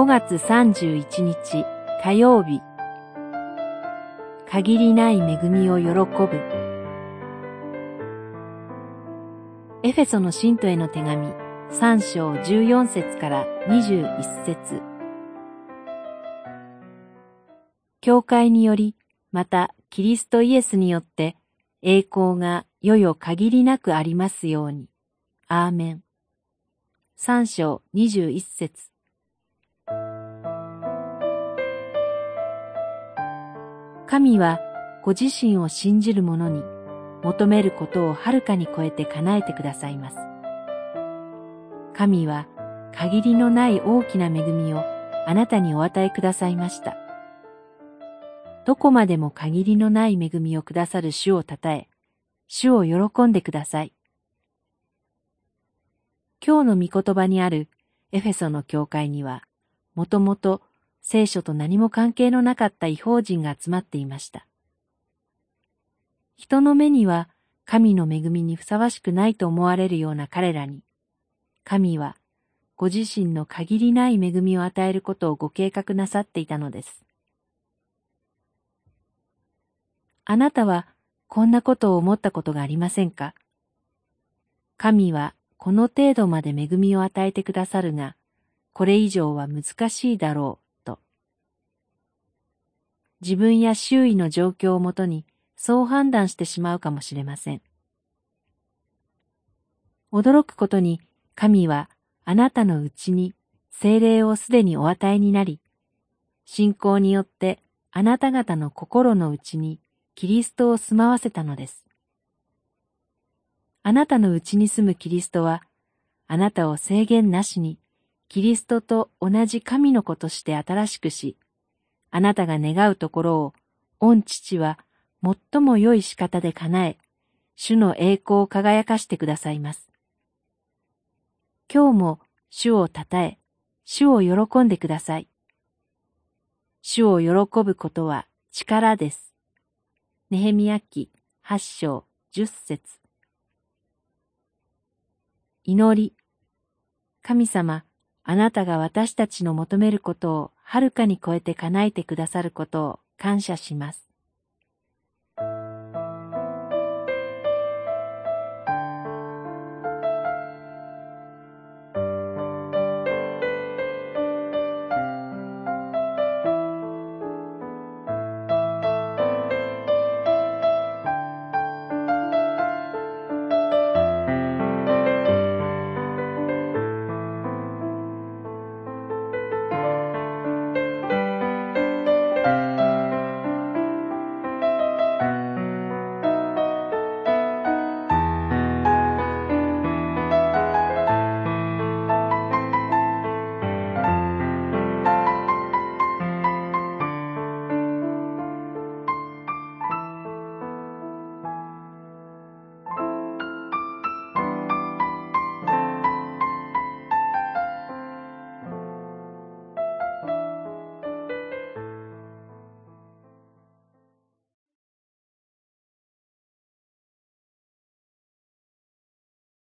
5月31日火曜日限りない恵みを喜ぶエフェソの信徒への手紙3章14節から21節教会によりまたキリストイエスによって栄光がよよ限りなくありますように。アーメン。三章二十一節神はご自身を信じる者に求めることをはるかに超えて叶えてくださいます。神は限りのない大きな恵みをあなたにお与えくださいました。どこまでも限りのない恵みをくださる主をたたえ、主を喜んでください。今日の御言葉にあるエフェソの教会には、もともと聖書と何も関係のなかった違法人が集まっていました。人の目には神の恵みにふさわしくないと思われるような彼らに、神はご自身の限りない恵みを与えることをご計画なさっていたのです。あなたはこんなことを思ったことがありませんか？神はこの程度まで恵みを与えてくださるが、これ以上は難しいだろう、自分や周囲の状況をもとにそう判断してしまうかもしれません。驚くことに神はあなたのうちに精霊をすでにお与えになり、信仰によってあなた方の心のうちにキリストを住まわせたのです。あなたのうちに住むキリストは、あなたを制限なしに、キリストと同じ神の子として新しくし、あなたが願うところを、御父は最も良い仕方で叶え、主の栄光を輝かしてくださいます。今日も主をたたえ、主を喜んでください。主を喜ぶことは力です。ネヘミヤ記八章十節祈り。神様、あなたが私たちの求めることをはるかに超えて叶えてくださることを感謝します。